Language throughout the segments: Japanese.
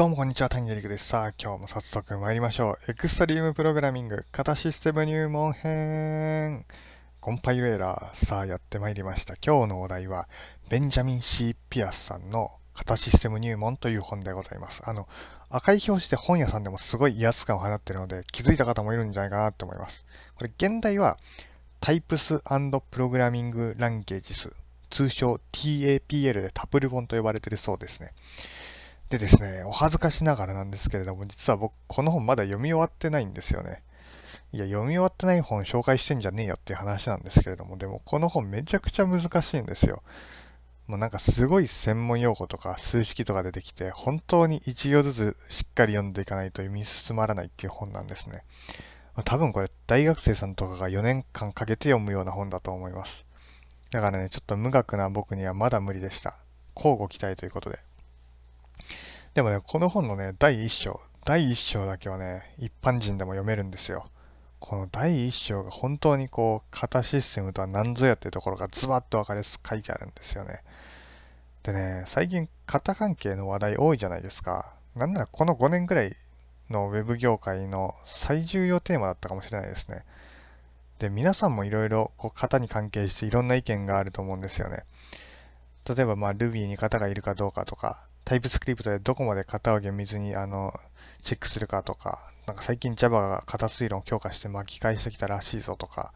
どうもこんにちは、谷デリクです。さあ、今日も早速参りましょう。エクストリームプログラミング、型システム入門編。コンパイルエラー。さあ、やってまいりました。今日のお題は、ベンジャミン・ C・ ピアスさんの型システム入門という本でございます。あの、赤い表示で本屋さんでもすごい威圧感を放っているので、気づいた方もいるんじゃないかなと思います。これ、現代は、Types and Programming Languages 通称 TAPL でタプル本と呼ばれているそうですね。でですね、お恥ずかしながらなんですけれども、実は僕、この本まだ読み終わってないんですよね。いや、読み終わってない本紹介してんじゃねえよっていう話なんですけれども、でもこの本めちゃくちゃ難しいんですよ。もうなんかすごい専門用語とか数式とか出てきて、本当に1行ずつしっかり読んでいかないと読み進まらないっていう本なんですね。ま、多分これ大学生さんとかが4年間かけて読むような本だと思います。だからね、ちょっと無学な僕にはまだ無理でした。交互期待ということで。でもね、この本のね、第1章、第1章だけはね、一般人でも読めるんですよ。この第1章が本当にこう、型システムとは何ぞやっていうところがズバッと分かりやすく書いてあるんですよね。でね、最近型関係の話題多いじゃないですか。なんならこの5年ぐらいのウェブ業界の最重要テーマだったかもしれないですね。で、皆さんもいろいろ型に関係していろんな意見があると思うんですよね。例えば、まあ、Ruby に型がいるかどうかとか、タイプスクリプトでどこまで型を厳密にあのチェックするかとか、なんか最近 Java が型推論を強化して巻き返してきたらしいぞとか、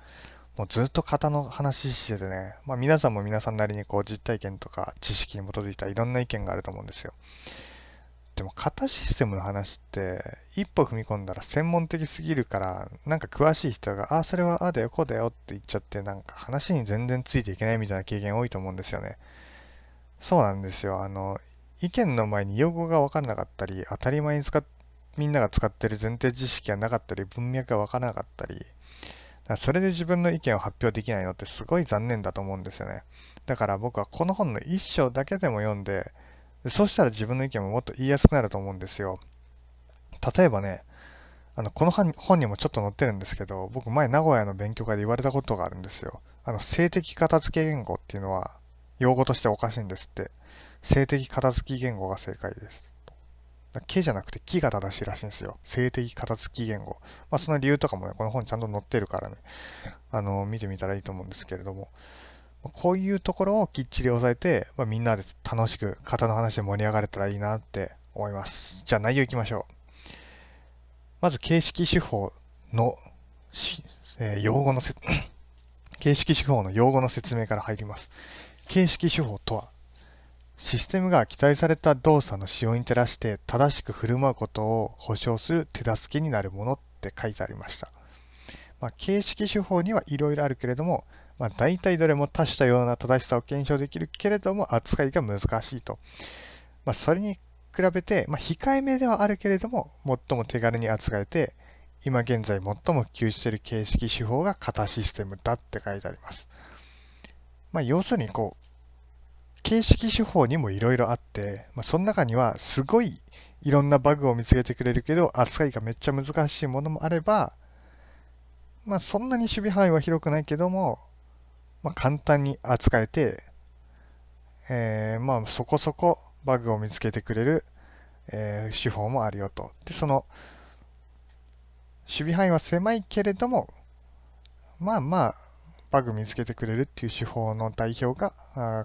もうずっと型の話しててね、まあ皆さんも皆さんなりにこう実体験とか知識に基づいたいろんな意見があると思うんですよ。でも型システムの話って一歩踏み込んだら専門的すぎるからなんか詳しい人があそれはああだよこうだよって言っちゃってなんか話に全然ついていけないみたいな経験多いと思うんですよね。そうなんですよ。あの意見の前に用語が分からなかったり、当たり前に使っみんなが使ってる前提知識がなかったり、文脈が分からなかったり、それで自分の意見を発表できないのってすごい残念だと思うんですよね。だから僕はこの本の一章だけでも読んで、そうしたら自分の意見ももっと言いやすくなると思うんですよ。例えばね、あの、この本にもちょっと載ってるんですけど、僕前名古屋の勉強会で言われたことがあるんですよ。あの、性的片付け言語っていうのは、用語としておかしいんですって。性的片付き言語が正解です。けじゃなくて木が正しいらしいんですよ。性的片付き言語。まあその理由とかもね、この本ちゃんと載ってるからね、あの、見てみたらいいと思うんですけれども、こういうところをきっちり押さえて、まあ、みんなで楽しく型の話で盛り上がれたらいいなって思います。じゃあ内容いきましょう。まず形式手法の、えー、用語のせ、形式手法の用語の説明から入ります。形式手法とは、システムが期待された動作の使用に照らして正しく振る舞うことを保証する手助けになるものって書いてありました。まあ、形式手法にはいろいろあるけれども、まあ、大体どれも多種多様な正しさを検証できるけれども扱いが難しいと。まあ、それに比べて、まあ、控えめではあるけれども、最も手軽に扱えて、今現在最も普及している形式手法が型システムだって書いてあります。まあ、要するにこう、形式手法にもいろいろあって、まあ、その中にはすごいいろんなバグを見つけてくれるけど、扱いがめっちゃ難しいものもあれば、まあそんなに守備範囲は広くないけども、まあ簡単に扱えて、えー、まあそこそこバグを見つけてくれる、えー、手法もあるよと。で、その、守備範囲は狭いけれども、まあまあ、バグ見つけてくれるっていう手法の代表が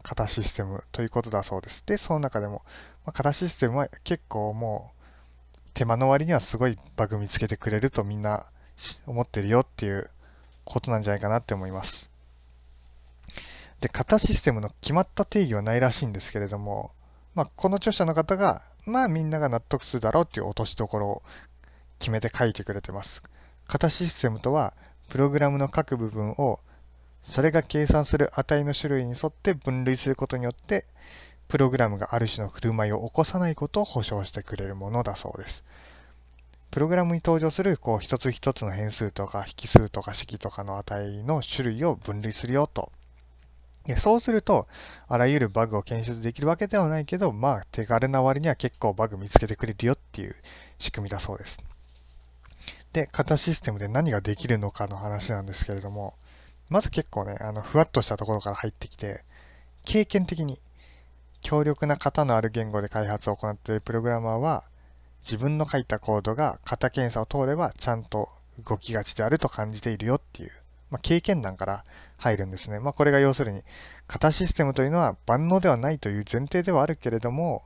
型システムということだそうです。で、その中でも、まあ、型システムは結構もう手間の割にはすごいバグ見つけてくれるとみんな思ってるよっていうことなんじゃないかなって思います。で、型システムの決まった定義はないらしいんですけれども、まあ、この著者の方が、まあみんなが納得するだろうっていう落としどころを決めて書いてくれてます。型システムとは、プログラムの各部分をそれが計算する値の種類に沿って分類することによって、プログラムがある種の振る舞いを起こさないことを保証してくれるものだそうです。プログラムに登場するこう一つ一つの変数とか引数とか式とかの値の種類を分類するよと。でそうすると、あらゆるバグを検出できるわけではないけど、まあ手軽な割には結構バグ見つけてくれるよっていう仕組みだそうです。で、型システムで何ができるのかの話なんですけれども、まず結構ね、あの、ふわっとしたところから入ってきて、経験的に強力な型のある言語で開発を行っているプログラマーは、自分の書いたコードが型検査を通ればちゃんと動きがちであると感じているよっていう、まあ、経験談から入るんですね。まあ、これが要するに、型システムというのは万能ではないという前提ではあるけれども、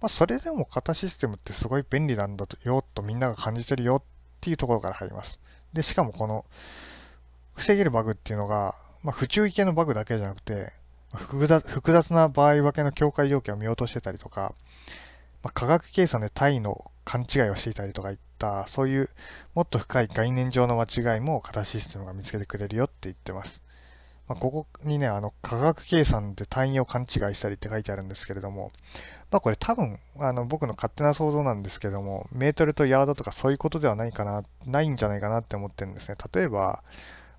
まあ、それでも型システムってすごい便利なんだよとみんなが感じてるよっていうところから入ります。で、しかもこの、防げるバグっていうのが、まあ、不注意系のバグだけじゃなくて、複雑複雑な場合分けの境界条件を見落としてたりとか、まあ、科学計算で単位の勘違いをしていたりとかいった、そういうもっと深い概念上の間違いも型システムが見つけてくれるよって言ってます。まあ、ここにね、あの、科学計算で単位を勘違いしたりって書いてあるんですけれども、まあこれ多分、あの、僕の勝手な想像なんですけども、メートルとヤードとかそういうことではないかな、ないんじゃないかなって思ってるんですね。例えば、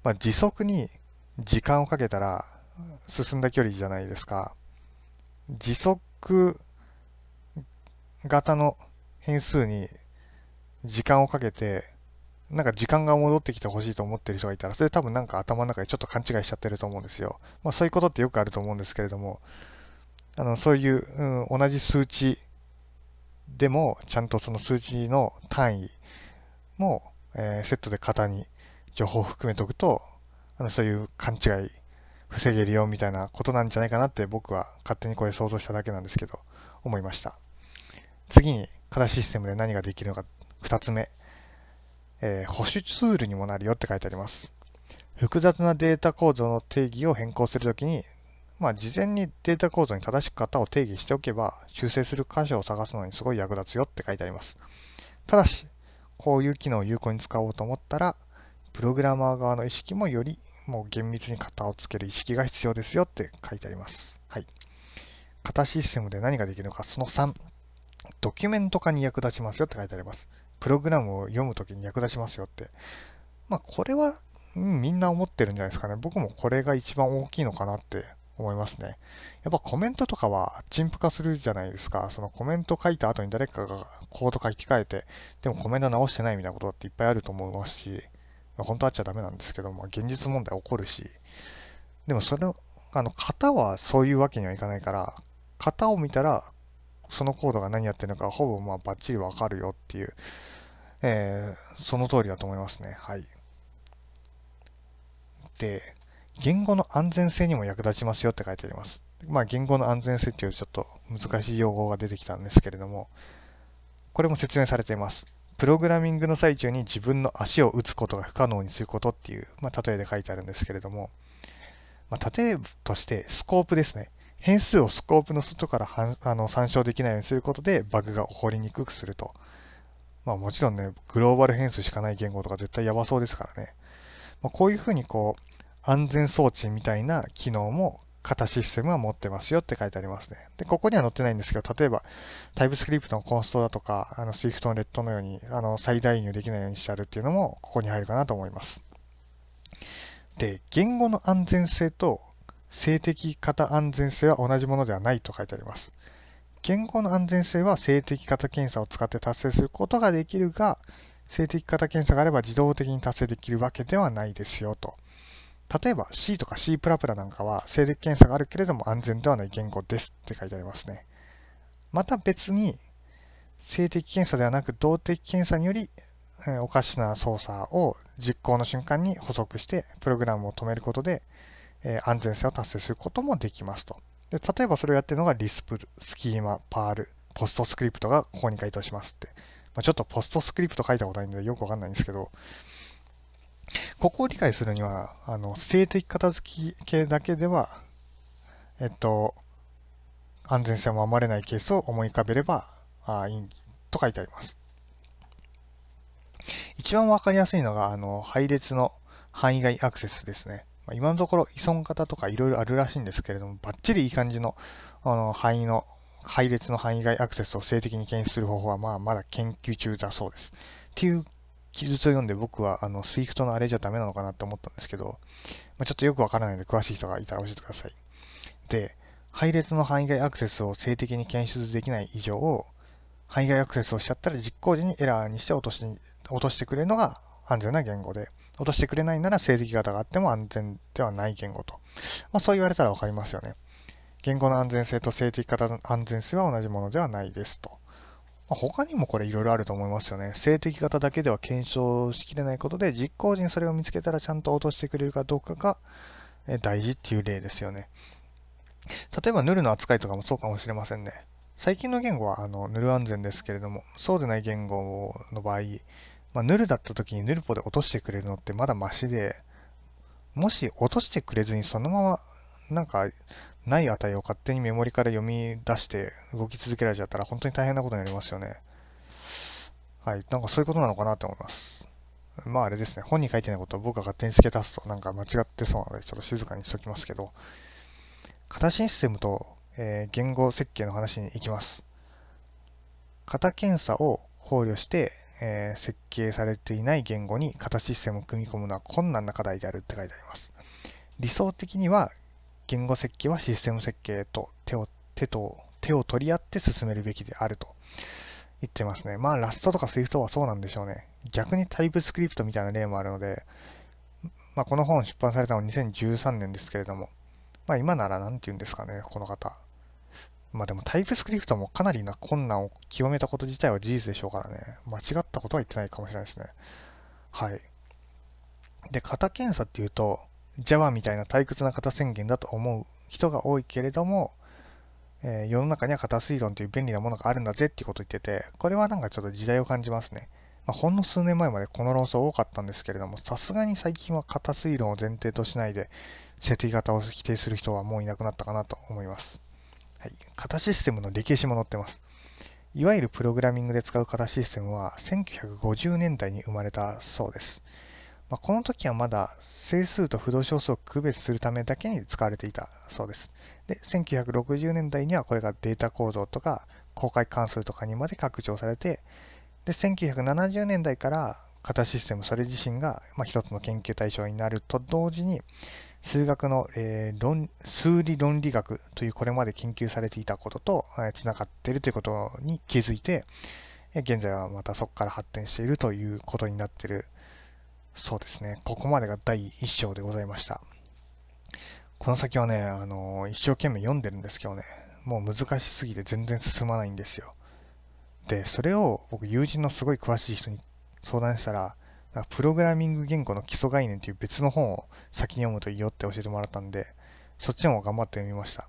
まあ、時速に時間をかけたら進んだ距離じゃないですか。時速型の変数に時間をかけて、なんか時間が戻ってきてほしいと思ってる人がいたら、それ多分なんか頭の中でちょっと勘違いしちゃってると思うんですよ。まあそういうことってよくあると思うんですけれども、あの、そういう、うん、同じ数値でも、ちゃんとその数値の単位も、えー、セットで型に情報を含めておくと、あのそういう勘違い防げるよみたいなことなんじゃないかなって僕は勝手にこれ想像しただけなんですけど、思いました。次に、型システムで何ができるのか、二つ目。えー、保守ツールにもなるよって書いてあります。複雑なデータ構造の定義を変更するときに、まあ、事前にデータ構造に正しく型を定義しておけば、修正する箇所を探すのにすごい役立つよって書いてあります。ただし、こういう機能を有効に使おうと思ったら、プログラマー側の意識もよりもう厳密に型をつける意識が必要ですよって書いてあります。はい。型システムで何ができるのか、その3、ドキュメント化に役立ちますよって書いてあります。プログラムを読むときに役立ちますよって。まあ、これは、みんな思ってるんじゃないですかね。僕もこれが一番大きいのかなって思いますね。やっぱコメントとかは陳腐化するじゃないですか。そのコメント書いた後に誰かがコード書き換えて、でもコメント直してないみたいなことだっていっぱいあると思いますし、まあ、本当はっちゃダメなんですけども、現実問題起こるし、でもそれ、あの、型はそういうわけにはいかないから、型を見たら、そのコードが何やってるのかほぼまあバッチリわかるよっていう、えー、その通りだと思いますね。はい。で、言語の安全性にも役立ちますよって書いてあります。まあ、言語の安全性っていうちょっと難しい用語が出てきたんですけれども、これも説明されています。プログラミングの最中に自分の足を打つことが不可能にすることっていう、まあ、例えで書いてあるんですけれども、まあ、例えとしてスコープですね。変数をスコープの外からあの参照できないようにすることでバグが起こりにくくすると。まあもちろんね、グローバル変数しかない言語とか絶対やばそうですからね。まあ、こういうふうにこう、安全装置みたいな機能も型システムは持ってますよって書いてありますね。で、ここには載ってないんですけど、例えば、タイプスクリプトのコンストだとか、あの、Swift のレッドのように、あの、最大入できないようにしてあるっていうのも、ここに入るかなと思います。で、言語の安全性と性的型安全性は同じものではないと書いてあります。言語の安全性は性的型検査を使って達成することができるが、性的型検査があれば自動的に達成できるわけではないですよと。例えば C とか C++ なんかは静的検査があるけれども安全ではない言語ですって書いてありますね。また別に静的検査ではなく動的検査により、えおかしな操作を実行の瞬間に補足してプログラムを止めることで、え安全性を達成することもできますと。で例えばそれをやってるのがリスプ、スキーマ、パール、ポストスクリプトがここに該当しますって。まあ、ちょっとポストスクリプト書いたことないんでよくわかんないんですけど、ここを理解するには、あの、性的片付き系だけでは、えっと、安全性を守れないケースを思い浮かべればあいいと書いてあります。一番わかりやすいのが、あの、配列の範囲外アクセスですね。まあ、今のところ依存型とかいろいろあるらしいんですけれども、バッチリいい感じのあの範囲の、配列の範囲外アクセスを性的に検出する方法は、まあ、まだ研究中だそうです。っていう記述を読んで僕はあの Swift のあれじゃダメなのかなって思ったんですけど、まあ、ちょっとよくわからないので詳しい人がいたら教えてください。で、配列の範囲外アクセスを性的に検出できない以上、範囲外アクセスをしちゃったら実行時にエラーにして落とし落としてくれるのが安全な言語で、落としてくれないなら性的型があっても安全ではない言語と。まあ、そう言われたらわかりますよね。言語の安全性と性的型の安全性は同じものではないですと。まあ、他にもこれいろいろあると思いますよね。性的型だけでは検証しきれないことで、実行時にそれを見つけたらちゃんと落としてくれるかどうかが大事っていう例ですよね。例えば、ヌルの扱いとかもそうかもしれませんね。最近の言語はあのヌル安全ですけれども、そうでない言語の場合、まあ、ヌルだった時にヌルポで落としてくれるのってまだマシで、もし落としてくれずにそのままなんかない値を勝手にメモリから読み出して動き続けられちゃったら本当に大変なことになりますよね。はい。なんかそういうことなのかなと思います。まああれですね。本に書いてないことを僕が勝手に付け足すとなんか間違ってそうなのでちょっと静かにしときますけど、型システムと、えー、言語設計の話に行きます。型検査を考慮して、えー、設計されていない言語に型システムを組み込むのは困難な課題であるって書いてあります。理想的には言語設計はシステム設計と手を手と手を取り合って進めるべきであると言ってますね。まあ、ラストとか Swift はそうなんでしょうね。逆にタイプスクリプトみたいな例もあるので、まあ、この本出版されたのは2013年ですけれども、まあ、今なら何て言うんですかね、この方。まあでもタイプスクリプトもかなりな困難を極めたこと自体は事実でしょうからね。間違ったことは言ってないかもしれないですね。はい。で、型検査っていうと、Java みたいな退屈な型宣言だと思う人が多いけれども、えー、世の中には型推論という便利なものがあるんだぜっていうことを言ってて、これはなんかちょっと時代を感じますね。まあ、ほんの数年前までこの論争多かったんですけれども、さすがに最近は型推論を前提としないで、設定型を否定する人はもういなくなったかなと思います。はい。型システムの歴史も載ってます。いわゆるプログラミングで使う型システムは1950年代に生まれたそうです。まあ、この時はまだ整数と不動小数を区別するためだけに使われていたそうです。で、1960年代にはこれがデータ構造とか公開関数とかにまで拡張されて、で、1970年代から型システムそれ自身が、まあ、一つの研究対象になると同時に、数学の、えー、論数理論理学というこれまで研究されていたことと、えー、つながっているということに気づいて、現在はまたそこから発展しているということになっているそうですね。ここまでが第1章でございました。この先はね、あの一生懸命読んでるんですけどね、もう難しすぎて全然進まないんですよ。で、それを僕、友人のすごい詳しい人に相談したら、プログラミング言語の基礎概念という別の本を先に読むといいよって教えてもらったんで、そっちも頑張って読みました。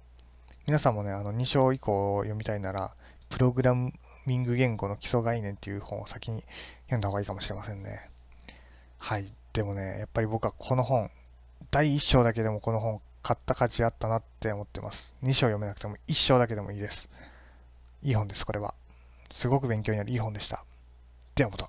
皆さんもね、あの2章以降読みたいなら、プログラミング言語の基礎概念っていう本を先に読んだ方がいいかもしれませんね。はい。でもね、やっぱり僕はこの本、第1章だけでもこの本買った価値あったなって思ってます。2章読めなくても1章だけでもいいです。いい本です、これは。すごく勉強になるいい本でした。ではまた。